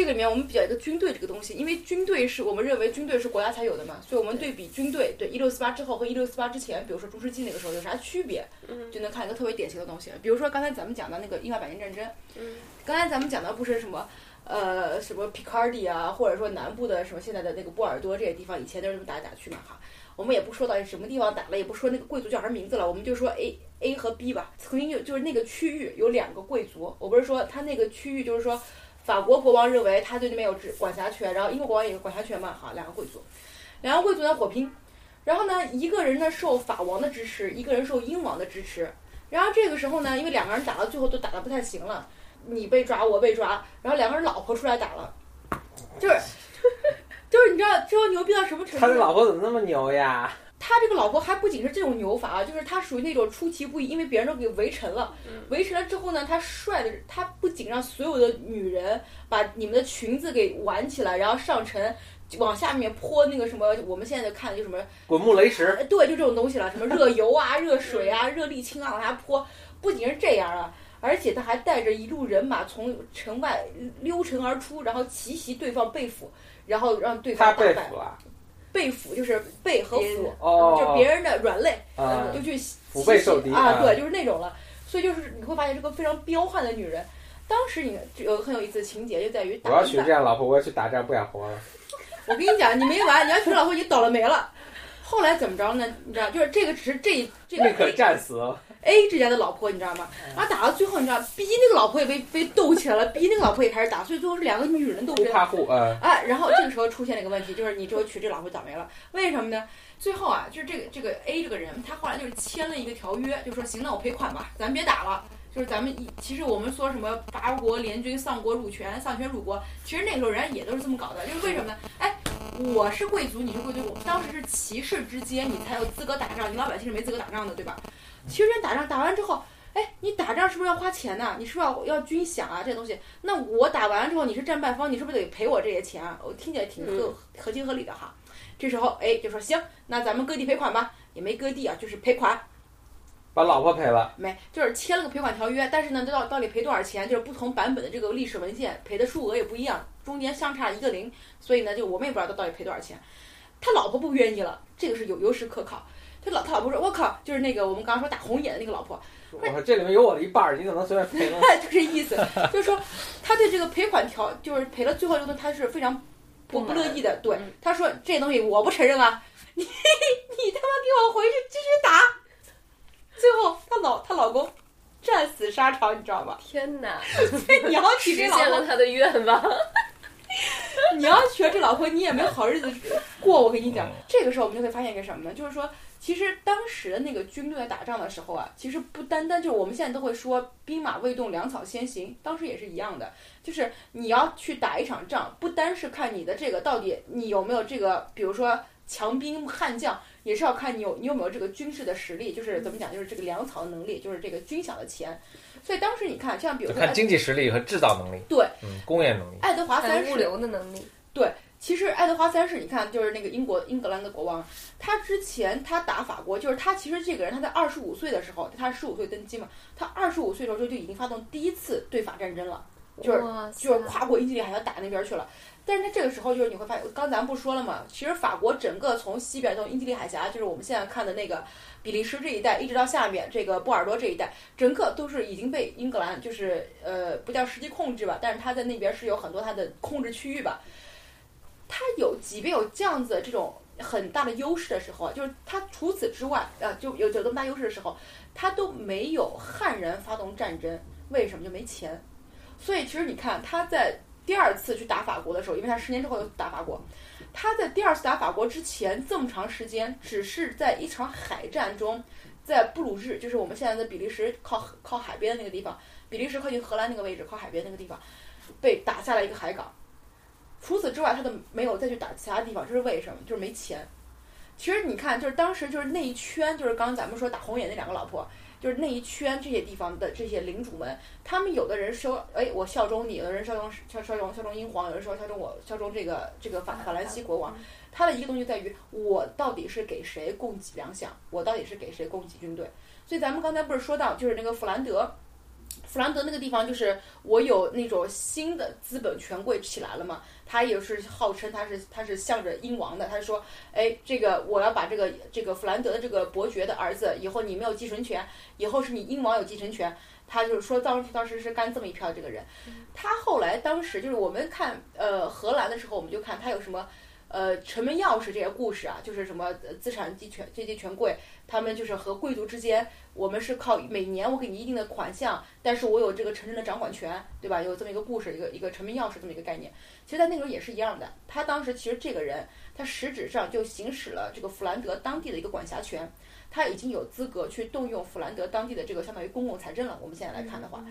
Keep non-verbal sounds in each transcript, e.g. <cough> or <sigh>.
这个里面我们比较一个军队这个东西，因为军队是我们认为军队是国家才有的嘛，所以我们对比军队，对一六四八之后和一六四八之前，比如说中世纪那个时候有啥区别，就能看一个特别典型的东西。比如说刚才咱们讲的那个英法百年战争，刚才咱们讲的不是什么。呃，什么皮卡迪啊，或者说南部的什么现在的那个波尔多这些地方，以前都是这么打来打去嘛哈。我们也不说到什么地方打了，也不说那个贵族叫什么名字了，我们就说 A A 和 B 吧。曾经有就是那个区域有两个贵族，我不是说他那个区域就是说法国国王认为他对那边有治管辖权，然后英国国王也有管辖权嘛哈。两个贵族，两个贵族呢火拼，然后呢一个人呢受法王的支持，一个人受英王的支持。然后这个时候呢，因为两个人打到最后都打得不太行了。你被抓，我被抓，然后两个人老婆出来打了，就是，就是你知道最后牛逼到什么程度？他的老婆怎么那么牛呀？他这个老婆还不仅是这种牛法啊，就是他属于那种出其不意，因为别人都给围城了，围城了之后呢，他帅的，他不仅让所有的女人把你们的裙子给挽起来，然后上城往下面泼那个什么，我们现在看就什么滚木雷石，对，就这种东西了，什么热油啊、热水啊、<laughs> 热沥青啊往下泼，不仅是这样啊。而且他还带着一路人马从城外溜城而出，然后奇袭对方被俘，然后让对方大败。被俘了，被俘就是被和俘，哦，就是别人的软肋，就去腹背受敌啊，对，就是那种了。所以就是你会发现这个非常彪悍的女人。当时你有很有意思的情节就在于，我要娶这样老婆，我要去打仗不想活了。<laughs> 我跟你讲，你没完，你要娶老婆你倒了霉了。后来怎么着呢？你知道，就是这个只是这这个可战死。A 这家的老婆你知道吗？然后打到最后你知道，B 那个老婆也被被斗起来了，B 那个老婆也开始打，所以最后是两个女人斗。互怕互啊！啊，然后这个时候出现了一个问题，就是你之后娶这老婆倒霉了。为什么呢？最后啊，就是这个这个 A 这个人，他后来就是签了一个条约，就说行，那我赔款吧，咱别打了。就是咱们一其实我们说什么八国联军丧国辱权，丧权辱国，其实那个时候人家也都是这么搞的。就是为什么呢？哎，我是贵族，你是贵族，我们当时是骑士之间，你才有资格打仗，你老百姓是没资格打仗的，对吧？其实人打仗打完之后，哎，你打仗是不是要花钱呢？你是不是要要军饷啊？这些东西，那我打完之后，你是战败方，你是不是得赔我这些钱啊？我听起来挺合合情合理的哈。这时候，哎，就说行，那咱们割地赔款吧，也没割地啊，就是赔款，把老婆赔了。没，就是签了个赔款条约，但是呢，到到底赔多少钱，就是不同版本的这个历史文献赔的数额也不一样，中间相差一个零，所以呢，就我们也不知道他到底赔多少钱。他老婆不愿意了，这个是有有史可考。他老他老婆说：“我靠，就是那个我们刚刚说打红眼的那个老婆。”我说：“这里面有我的一半儿，你怎么能随便赔呢？<laughs> ”就这意思，就是说他对这个赔款条，就是赔了最后一个，他是非常不不乐意的。对，他说：“这东西我不承认啊，<laughs> 你你他妈给我回去继续打。”最后，她老她老公战死沙场，你知道吗？天哪！<laughs> 你要娶这老婆，实现了他的愿望。你要娶这老婆，你也没好日子过。我跟你讲，这个时候我们就会发现一个什么呢？就是说。其实当时的那个军队在打仗的时候啊，其实不单单就是我们现在都会说兵马未动，粮草先行，当时也是一样的。就是你要去打一场仗，不单是看你的这个到底你有没有这个，比如说强兵悍将，也是要看你有你有没有这个军事的实力，就是怎么讲，就是这个粮草的能力，就是这个军饷的钱。所以当时你看，像比如说看经济实力和制造能力，对，嗯，工业能力，爱德华三世物流的能力，对。其实爱德华三世，你看，就是那个英国英格兰的国王，他之前他打法国，就是他其实这个人他在二十五岁的时候，他十五岁登基嘛，他二十五岁的时候就就已经发动第一次对法战争了，就是就是跨过英吉利海峡打那边去了。但是他这个时候就是你会发现，刚咱不说了嘛，其实法国整个从西边从英吉利海峡，就是我们现在看的那个比利时这一带，一直到下面这个波尔多这一带，整个都是已经被英格兰就是呃不叫实际控制吧，但是他在那边是有很多他的控制区域吧。他有，即便有这样子这种很大的优势的时候，就是他除此之外，呃，就有有这么大优势的时候，他都没有悍然发动战争。为什么？就没钱。所以其实你看，他在第二次去打法国的时候，因为他十年之后又打法国，他在第二次打法国之前这么长时间，只是在一场海战中，在布鲁日，就是我们现在的比利时靠靠海边的那个地方，比利时靠近荷兰那个位置，靠海边那个地方，被打下来一个海港。除此之外，他都没有再去打其他地方，这是为什么？就是没钱。其实你看，就是当时就是那一圈，就是刚刚咱们说打红眼那两个老婆，就是那一圈这些地方的这些领主们，他们有的人说，哎，我效忠你；有的人效忠效效忠效忠英皇；有人说效忠我效忠这个这个法法兰西国王。他的一个东西在于，我到底是给谁供给粮饷？我到底是给谁供给军队？所以咱们刚才不是说到，就是那个弗兰德。弗兰德那个地方就是我有那种新的资本权贵起来了嘛，他也是号称他是他是向着英王的，他说，哎，这个我要把这个这个弗兰德的这个伯爵的儿子，以后你没有继承权，以后是你英王有继承权。他就是说当当时是干这么一票这个人，他后来当时就是我们看呃荷兰的时候，我们就看他有什么。呃，城门钥匙这些故事啊，就是什么资产阶权阶级权贵，他们就是和贵族之间，我们是靠每年我给你一定的款项，但是我有这个城镇的掌管权，对吧？有这么一个故事，一个一个城门钥匙这么一个概念。其实，在那个时候也是一样的。他当时其实这个人，他实质上就行使了这个弗兰德当地的一个管辖权，他已经有资格去动用弗兰德当地的这个相当于公共财政了。我们现在来看的话，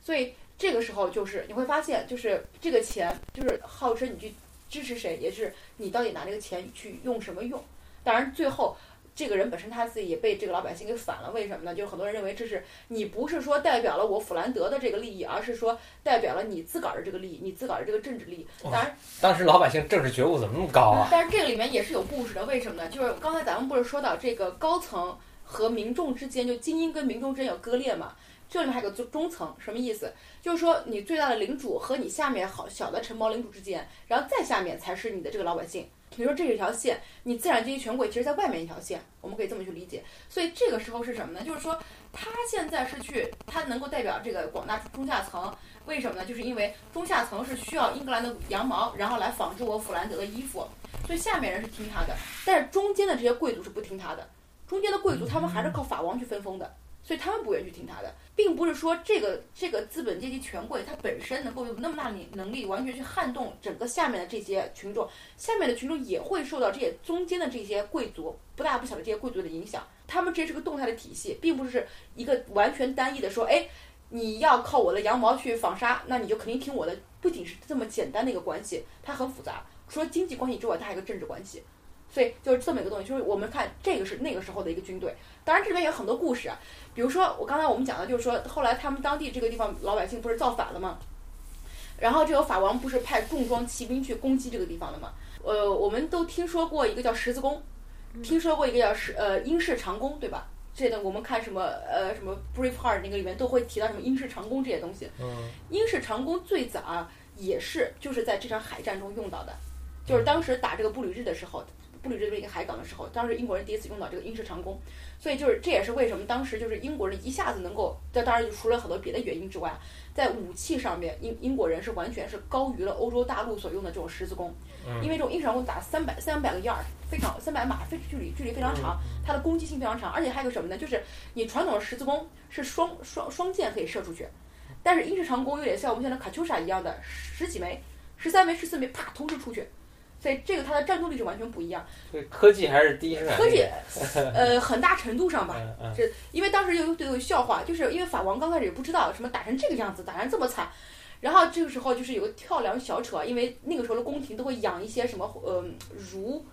所以这个时候就是你会发现，就是这个钱就是号称你去。支持谁也是你到底拿这个钱去用什么用？当然，最后这个人本身他自己也被这个老百姓给反了。为什么呢？就是很多人认为这是你不是说代表了我弗兰德的这个利益，而是说代表了你自个儿的这个利益，你自个儿的这个政治利益。当然，当时老百姓政治觉悟怎么那么高啊？但是这个里面也是有故事的。为什么呢？就是刚才咱们不是说到这个高层和民众之间，就精英跟民众之间有割裂嘛？这里面还有个中中层，什么意思？就是说你最大的领主和你下面好小的承包领主之间，然后再下面才是你的这个老百姓。比如说这是一条线，你资产阶级权贵其实在外面一条线，我们可以这么去理解。所以这个时候是什么呢？就是说他现在是去，他能够代表这个广大中下层，为什么呢？就是因为中下层是需要英格兰的羊毛，然后来纺织我弗兰德的衣服，所以下面人是听他的，但是中间的这些贵族是不听他的，中间的贵族他们还是靠法王去分封的。所以他们不愿意去听他的，并不是说这个这个资本阶级权贵他本身能够有那么大能能力完全去撼动整个下面的这些群众，下面的群众也会受到这些中间的这些贵族不大不小的这些贵族的影响。他们这是个动态的体系，并不是一个完全单一的说，哎，你要靠我的羊毛去纺纱，那你就肯定听我的。不仅是这么简单的一个关系，它很复杂。除了经济关系之外，它还有个政治关系。所以就是这么一个东西，就是我们看这个是那个时候的一个军队。当然这里面有很多故事，比如说我刚才我们讲的，就是说后来他们当地这个地方老百姓不是造反了吗？然后这个法王不是派重装骑兵去攻击这个地方了吗？呃，我们都听说过一个叫十字弓，听说过一个叫十呃英式长弓，对吧？这个我们看什么呃什么 Braveheart 那个里面都会提到什么英式长弓这些东西。嗯。英式长弓最早也是就是在这场海战中用到的，就是当时打这个布吕日的时候。布吕这边一个海港的时候，当时英国人第一次用到这个英式长弓，所以就是这也是为什么当时就是英国人一下子能够，这当然就除了很多别的原因之外，在武器上面，英英国人是完全是高于了欧洲大陆所用的这种十字弓，因为这种英式长弓打三百三百个 yard，非常三百码，非距离距离非常长，它的攻击性非常长，而且还有个什么呢？就是你传统的十字弓是双双双箭可以射出去，但是英式长弓有点像我们现在卡秋莎一样的十几枚、十三枚、十四枚，啪同时出去。所以这个它的战斗力是完全不一样。对，科技还是第一生产力。科技，<laughs> 呃，很大程度上吧，这因为当时有有有笑话，就是因为法王刚开始也不知道什么打成这个样子，打成这么惨，然后这个时候就是有个跳梁小丑，因为那个时候的宫廷都会养一些什么呃儒、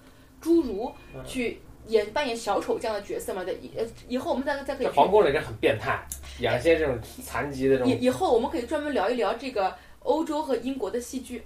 侏儒去演扮演小丑这样的角色嘛的，以呃以后我们再再可以。皇宫里这很变态，养一些这种残疾的这种。以以后我们可以专门聊一聊这个欧洲和英国的戏剧。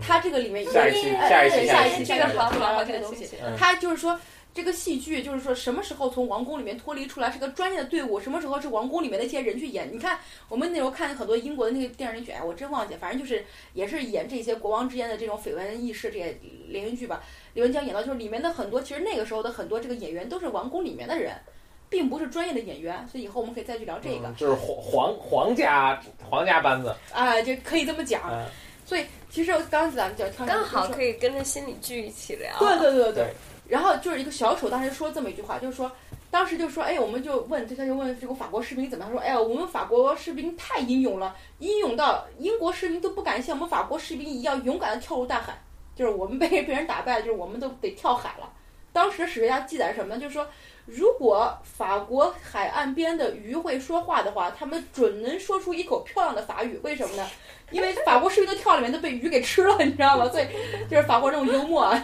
它这个里面，下一期，下一期，下一期，这个好好好，这个东西，它就是说，这个戏剧就是说，什么时候从王宫里面脱离出来是个专业的队伍，什么时候是王宫里面的一些人去演。你看，我们那时候看很多英国的那个电视剧，哎，我真忘记，反正就是也是演这些国王之间的这种绯闻轶事这些连续剧吧。李文江演到就是里面的很多，其实那个时候的很多这个演员都是王宫里面的人，并不是专业的演员。所以以后我们可以再去聊这个，就是皇皇皇家皇家班子啊，就可以这么讲。所以其实刚刚咱们讲，刚好可以跟着心理剧一起聊。对对对对对。然后就是一个小丑当时说这么一句话，就是说，当时就说，哎，我们就问，他就问这个法国士兵怎么他说？哎呀，我们法国士兵太英勇了，英勇到英国士兵都不敢像我们法国士兵一样勇敢的跳入大海。就是我们被被人打败了，就是我们都得跳海了。当时史学家记载什么呢？就是说。如果法国海岸边的鱼会说话的话，他们准能说出一口漂亮的法语。为什么呢？因为法国士兵的跳里面都被鱼给吃了，你知道吗？所以就是法国这种幽默。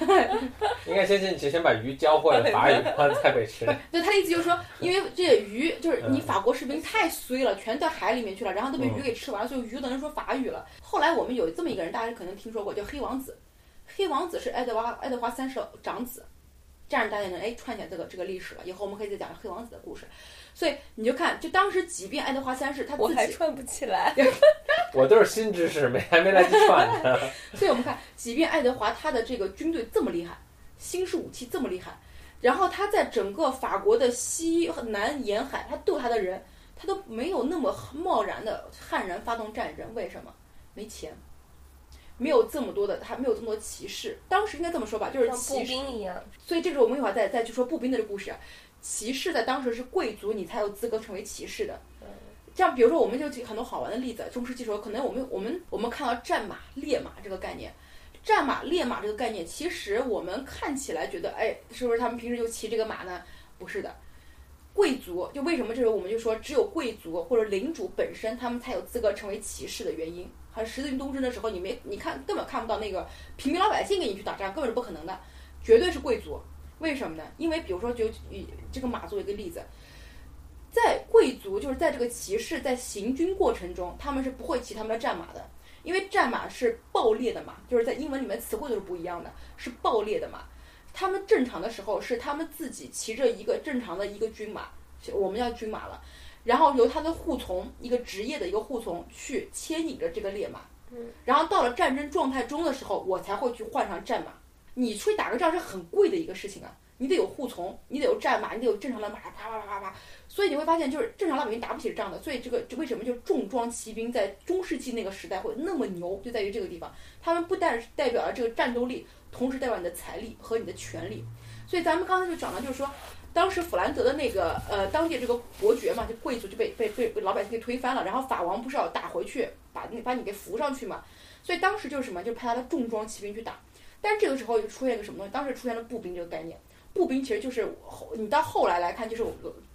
应该先先先把鱼教会了法语，然后再被吃。<laughs> 对，他的意思就是说，因为这些鱼就是你法国士兵太衰了，全到海里面去了，然后都被鱼给吃完了，所以鱼都能说法语了。后来我们有这么一个人，大家可能听说过，叫黑王子。黑王子是爱德华爱德华三世长子。这样大家能哎串起来这个这个历史了。以后我们可以再讲黑王子的故事。所以你就看，就当时即便爱德华三世他自己，我还串不起来。<laughs> 我都是新知识，没还没来及串呢。<laughs> 所以我们看，即便爱德华他的这个军队这么厉害，新式武器这么厉害，然后他在整个法国的西南沿海，他斗他的人，他都没有那么贸然的悍然发动战争。为什么？没钱，没有这么多的，他没有这么多骑士。当时应该这么说吧，就是步骑士。兵一样，所以这个我们一会儿再再去说步兵的这个故事。骑士在当时是贵族，你才有资格成为骑士的。这样，比如说，我们就举很多好玩的例子。中世纪时候，可能我们我们我们看到战马、烈马这个概念，战马、烈马这个概念，其实我们看起来觉得，哎，是不是他们平时就骑这个马呢？不是的，贵族就为什么这时候我们就说，只有贵族或者领主本身，他们才有资格成为骑士的原因。还是十字军东征的时候，你没你看根本看不到那个平民老百姓跟你去打仗，根本是不可能的，绝对是贵族。为什么呢？因为比如说，就以这个马作为一个例子，在贵族就是在这个骑士在行军过程中，他们是不会骑他们的战马的，因为战马是暴烈的马，就是在英文里面词汇都是不一样的，是暴烈的马。他们正常的时候是他们自己骑着一个正常的一个军马，我们叫军马了，然后由他的护从一个职业的一个护从去牵引着这个烈马，嗯，然后到了战争状态中的时候，我才会去换上战马。你出去打个仗是很贵的一个事情啊，你得有护从，你得有战马，你得有正常的马，啪啪啪啪啪。所以你会发现，就是正常老百姓打不起仗的。所以这个这为什么就是重装骑兵在中世纪那个时代会那么牛，就在于这个地方，他们不但是代表了这个战斗力，同时代表你的财力和你的权力。所以咱们刚才就讲了，就是说，当时弗兰德的那个呃当地这个伯爵嘛，就贵族就被被被老百姓给推翻了，然后法王不是要打回去，把你把你给扶上去嘛。所以当时就是什么，就派他的重装骑兵去打。但这个时候就出现一个什么东西？当时出现了步兵这个概念。步兵其实就是后你到后来来看，就是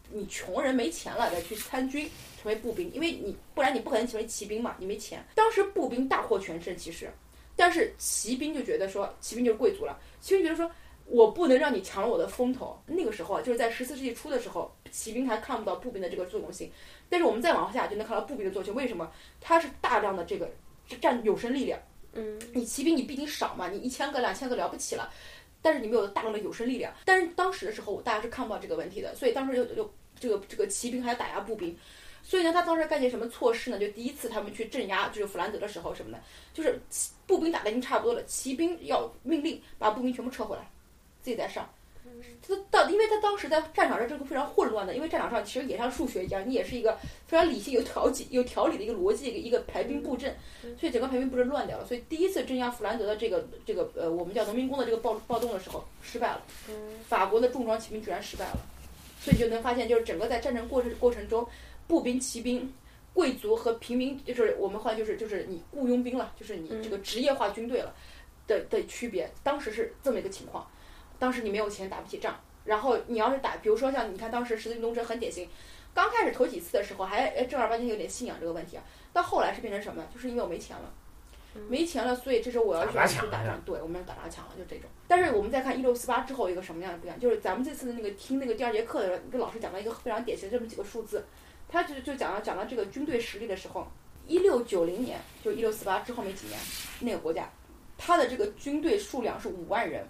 你穷人没钱了再去参军成为步兵，因为你不然你不可能成为骑兵嘛，你没钱。当时步兵大获全胜，其实，但是骑兵就觉得说骑兵就是贵族了，骑兵觉得说我不能让你抢了我的风头。那个时候啊，就是在十四世纪初的时候，骑兵还看不到步兵的这个作用性，但是我们再往下就能看到步兵的作用性。为什么？它是大量的这个占有生力量。嗯，你骑兵你毕竟少嘛，你一千个两千个了不起了，但是你没有大量的有生力量。但是当时的时候，大家是看不到这个问题的，所以当时就就这个这个骑兵还打压步兵，所以呢，他当时干些什么措施呢？就第一次他们去镇压就是弗兰德的时候什么的，就是步兵打的已经差不多了，骑兵要命令把步兵全部撤回来，自己在上。他到，因为他当时在战场上这个非常混乱的，因为战场上其实也像数学一样，你也是一个非常理性、有条理、有条理的一个逻辑，一个一个排兵布阵，所以整个排兵布阵乱掉了。所以第一次镇压弗兰德的这个这个呃，我们叫农民工的这个暴暴动的时候失败了，法国的重装骑兵居然失败了，所以就能发现，就是整个在战争过程过程中，步兵、骑兵、贵族和平民，就是我们后来就是就是你雇佣兵了，就是你这个职业化军队了的的区别，当时是这么一个情况。当时你没有钱打不起仗，然后你要是打，比如说像你看当时十字军东征很典型，刚开始头几次的时候还哎正儿八经有点信仰这个问题啊，到后来是变成什么？就是因为我没钱了，没钱了，所以这时候我要去去打仗，对我们要打砸抢了，就这种。但是我们再看一六四八之后一个什么样的不一样，就是咱们这次的那个听那个第二节课的时候，一个老师讲到一个非常典型的这么几个数字，他就就讲到讲到这个军队实力的时候，一六九零年就一六四八之后没几年，那个国家，他的这个军队数量是五万人。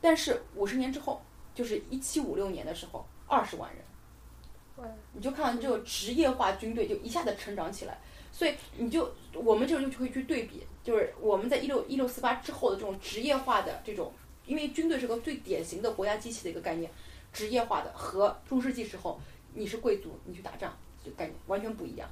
但是五十年之后，就是一七五六年的时候，二十万人，你就看这个职业化军队就一下子成长起来，所以你就我们这就可以去对比，就是我们在一六一六四八之后的这种职业化的这种，因为军队是个最典型的国家机器的一个概念，职业化的和中世纪时候你是贵族你去打仗就概念完全不一样。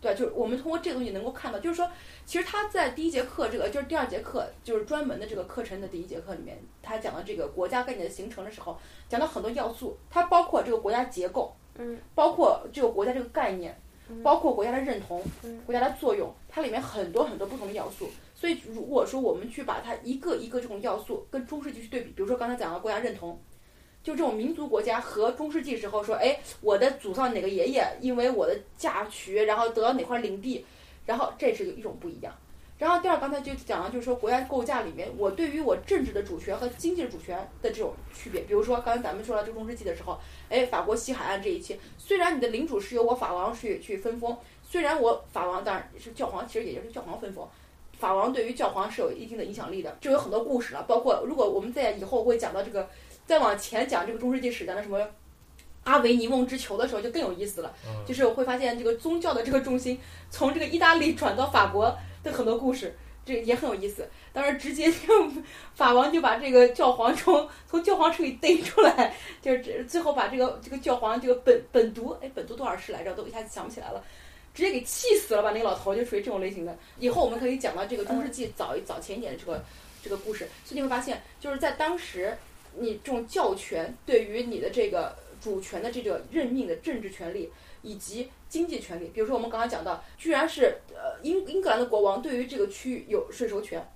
对，就是我们通过这个东西能够看到，就是说，其实他在第一节课，这个就是第二节课，就是专门的这个课程的第一节课里面，他讲的这个国家概念的形成的时候，讲到很多要素，它包括这个国家结构，嗯，包括这个国家这个概念，包括国家的认同，嗯，国家的作用，它里面很多很多不同的要素。所以如果说我们去把它一个一个这种要素跟中世纪去对比，比如说刚才讲的国家认同。就这种民族国家和中世纪时候说，哎，我的祖上哪个爷爷因为我的嫁娶，然后得到哪块领地，然后这是一种不一样。然后第二，刚才就讲了，就是说国家构架里面，我对于我政治的主权和经济的主权的这种区别。比如说刚才咱们说到这个中世纪的时候，哎，法国西海岸这一切，虽然你的领主是由我法王去去分封，虽然我法王当然是教皇，其实也就是教皇分封，法王对于教皇是有一定的影响力的，就有很多故事了。包括如果我们在以后会讲到这个。再往前讲这个中世纪史讲的什么阿维尼翁之囚的时候，就更有意思了。嗯就是我会发现这个宗教的这个中心从这个意大利转到法国的很多故事，这也很有意思。当然，直接就法王就把这个教皇从从教皇处里逮出来，就是这最后把这个这个教皇这个本本都，哎，本都多少世来着？都一下子想不起来了。直接给气死了吧，那个老头就属于这种类型的。以后我们可以讲到这个中世纪早一早前一点的这个这个故事，所以你会发现，就是在当时，你这种教权对于你的这个主权的这个任命的政治权利以及经济权利，比如说我们刚刚讲到，居然是呃英英格兰的国王对于这个区域有税收权。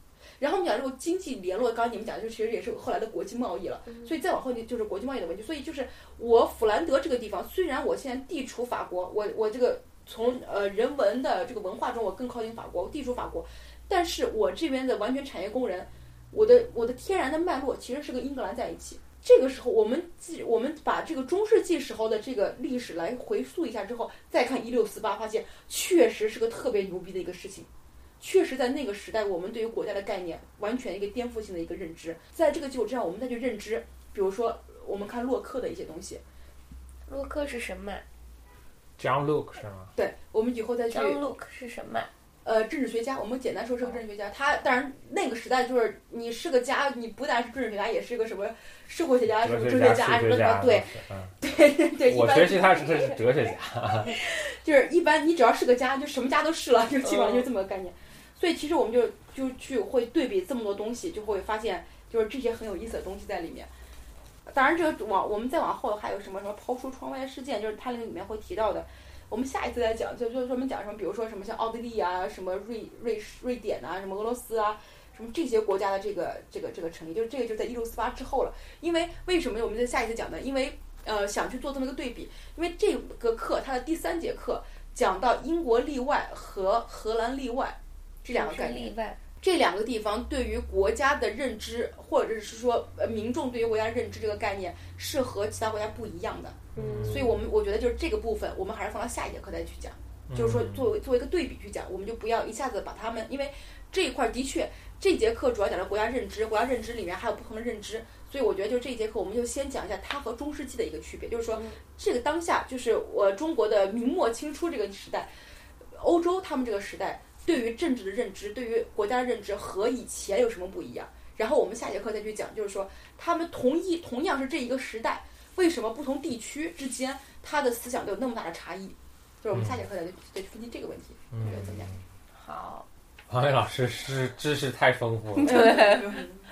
然后我们讲这个经济联络，刚刚你们讲的就其实也是后来的国际贸易了，所以再往后就是国际贸易的问题。所以就是我弗兰德这个地方，虽然我现在地处法国，我我这个从呃人文的这个文化中我更靠近法国，我地处法国，但是我这边的完全产业工人，我的我的天然的脉络其实是跟英格兰在一起。这个时候，我们记我们把这个中世纪时候的这个历史来回溯一下之后，再看一六四八，发现确实是个特别牛逼的一个事情。确实，在那个时代，我们对于国家的概念完全一个颠覆性的一个认知。在这个基础之上，我们再去认知，比如说我们看洛克的一些东西，洛克是什么？John Luke 是吗？对我们以后再去张 Luke 是什么？呃，政治学家，我们简单说是个政治学家。他当然那个时代就是你是个家，你不但是政治学家，也是个什么社会学家、什么哲学家什么的。<laughs> 对嗯，对对，一般我学习他是是 <laughs> 哲学家，就是一般你只要是个家，就什么家都是了，就基本上就是这么个概念。所以其实我们就就去会对比这么多东西，就会发现就是这些很有意思的东西在里面。当然，这个往我们再往后还有什么什么抛出窗外事件，就是它那个里面会提到的。我们下一次再讲，就就专门讲什么，比如说什么像奥地利啊，什么瑞瑞士瑞典啊，什么俄罗斯啊，什么这些国家的这个这个这个成立，就是这个就在一六四八之后了。因为为什么我们在下一次讲呢？因为呃想去做这么一个对比，因为这个课它的第三节课讲到英国例外和荷兰例外这两个概念。这两个地方对于国家的认知，或者是说呃民众对于国家认知这个概念，是和其他国家不一样的。嗯，所以我们我觉得就是这个部分，我们还是放到下一节课再去讲。就是说作为作为一个对比去讲，我们就不要一下子把他们，因为这一块的确这节课主要讲的国家认知，国家认知里面还有不同的认知，所以我觉得就这一节课我们就先讲一下它和中世纪的一个区别，就是说这个当下就是我中国的明末清初这个时代，欧洲他们这个时代对于政治的认知，对于国家的认知和以前有什么不一样？然后我们下节课再去讲，就是说他们同一同样是这一个时代，为什么不同地区之间他的思想都有那么大的差异？就是我们下节课再再去分析这个问题，你觉得怎么样？好。王伟老师是知识太丰富了。对。<laughs> <laughs>